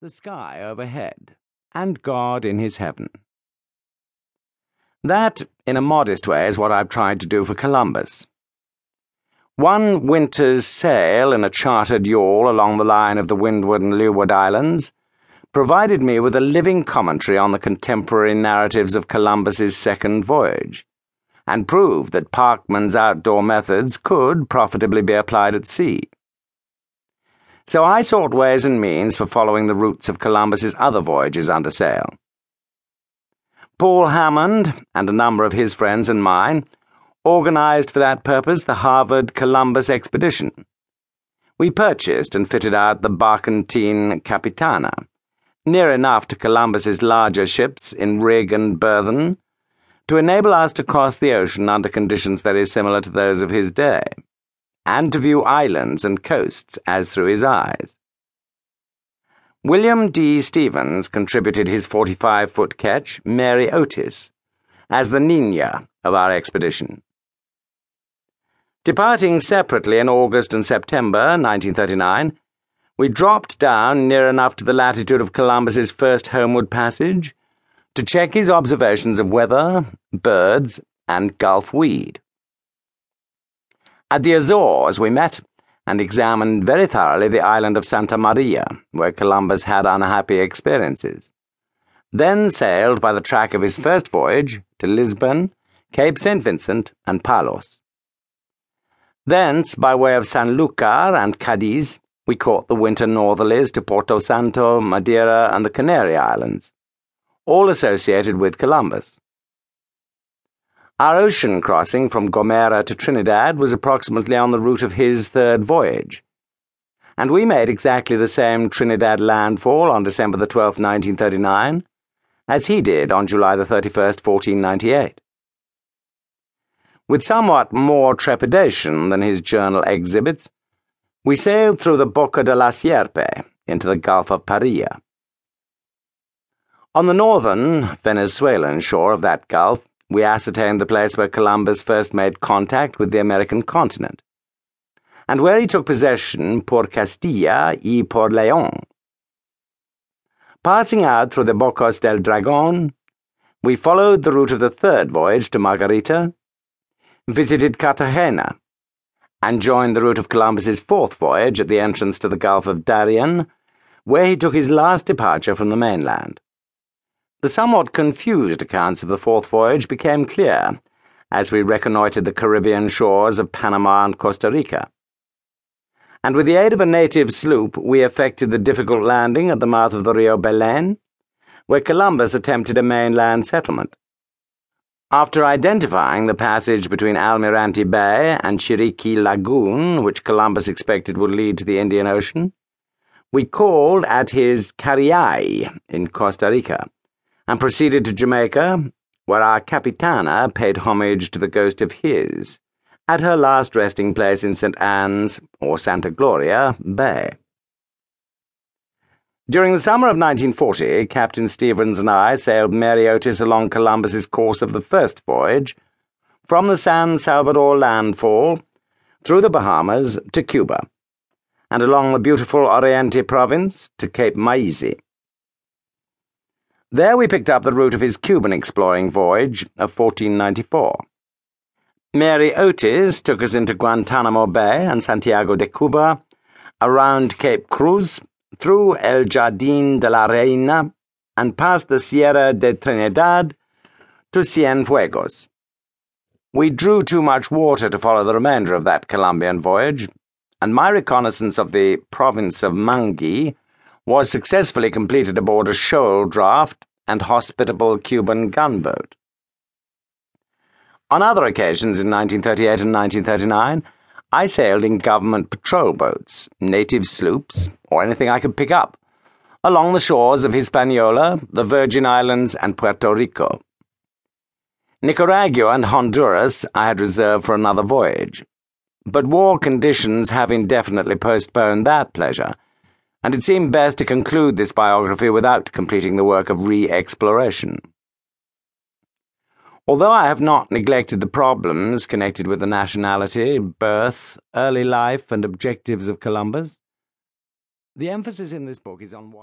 the sky overhead, and God in his heaven. That, in a modest way, is what I've tried to do for Columbus. One winter's sail in a chartered yawl along the line of the Windward and Leeward Islands provided me with a living commentary on the contemporary narratives of Columbus's second voyage, and proved that Parkman's outdoor methods could profitably be applied at sea. So I sought ways and means for following the routes of Columbus's other voyages under sail. Paul Hammond and a number of his friends and mine organized for that purpose the Harvard Columbus expedition. We purchased and fitted out the Barkentine Capitana, near enough to Columbus's larger ships in rig and burthen, to enable us to cross the ocean under conditions very similar to those of his day and to view islands and coasts as through his eyes. William D. Stevens contributed his 45 foot ketch, Mary Otis, as the Nina of our expedition. Departing separately in August and September 1939, we dropped down near enough to the latitude of Columbus's first homeward passage to check his observations of weather, birds, and Gulf weed. At the Azores, we met and examined very thoroughly the island of Santa Maria, where Columbus had unhappy experiences. Then sailed by the track of his first voyage to Lisbon, Cape St. Vincent, and Palos. Thence, by way of Sanlúcar and Cadiz, we caught the winter northerlies to Porto Santo, Madeira, and the Canary Islands, all associated with Columbus. Our ocean crossing from Gomera to Trinidad was approximately on the route of his third voyage, and we made exactly the same Trinidad landfall on December the 12th, 1939, as he did on July the 31st, 1498. With somewhat more trepidation than his journal exhibits, we sailed through the Boca de la Sierpe into the Gulf of Paria. On the northern, Venezuelan shore of that gulf, we ascertained the place where Columbus first made contact with the American continent, and where he took possession por Castilla y por León. Passing out through the Bocas del Dragon, we followed the route of the third voyage to Margarita, visited Cartagena, and joined the route of Columbus's fourth voyage at the entrance to the Gulf of Darien, where he took his last departure from the mainland. The somewhat confused accounts of the fourth voyage became clear as we reconnoitred the Caribbean shores of Panama and Costa Rica. And with the aid of a native sloop, we effected the difficult landing at the mouth of the Rio Belen, where Columbus attempted a mainland settlement. After identifying the passage between Almirante Bay and Chiriqui Lagoon, which Columbus expected would lead to the Indian Ocean, we called at his Cariay in Costa Rica and proceeded to Jamaica, where our Capitana paid homage to the ghost of his, at her last resting place in St. Anne's, or Santa Gloria, Bay. During the summer of 1940, Captain Stevens and I sailed Mary Otis along Columbus's course of the first voyage, from the San Salvador landfall, through the Bahamas to Cuba, and along the beautiful Oriente province to Cape Maisí. There we picked up the route of his Cuban exploring voyage of 1494. Mary Otis took us into Guantanamo Bay and Santiago de Cuba, around Cape Cruz, through El Jardín de la Reina, and past the Sierra de Trinidad to Cienfuegos. We drew too much water to follow the remainder of that Columbian voyage, and my reconnaissance of the province of Mangi was successfully completed aboard a shoal draft and hospitable Cuban gunboat. On other occasions in 1938 and 1939, I sailed in government patrol boats, native sloops, or anything I could pick up, along the shores of Hispaniola, the Virgin Islands, and Puerto Rico. Nicaragua and Honduras I had reserved for another voyage, but war conditions have indefinitely postponed that pleasure and it seemed best to conclude this biography without completing the work of re exploration. Although I have not neglected the problems connected with the nationality, birth, early life, and objectives of Columbus, the emphasis in this book is on what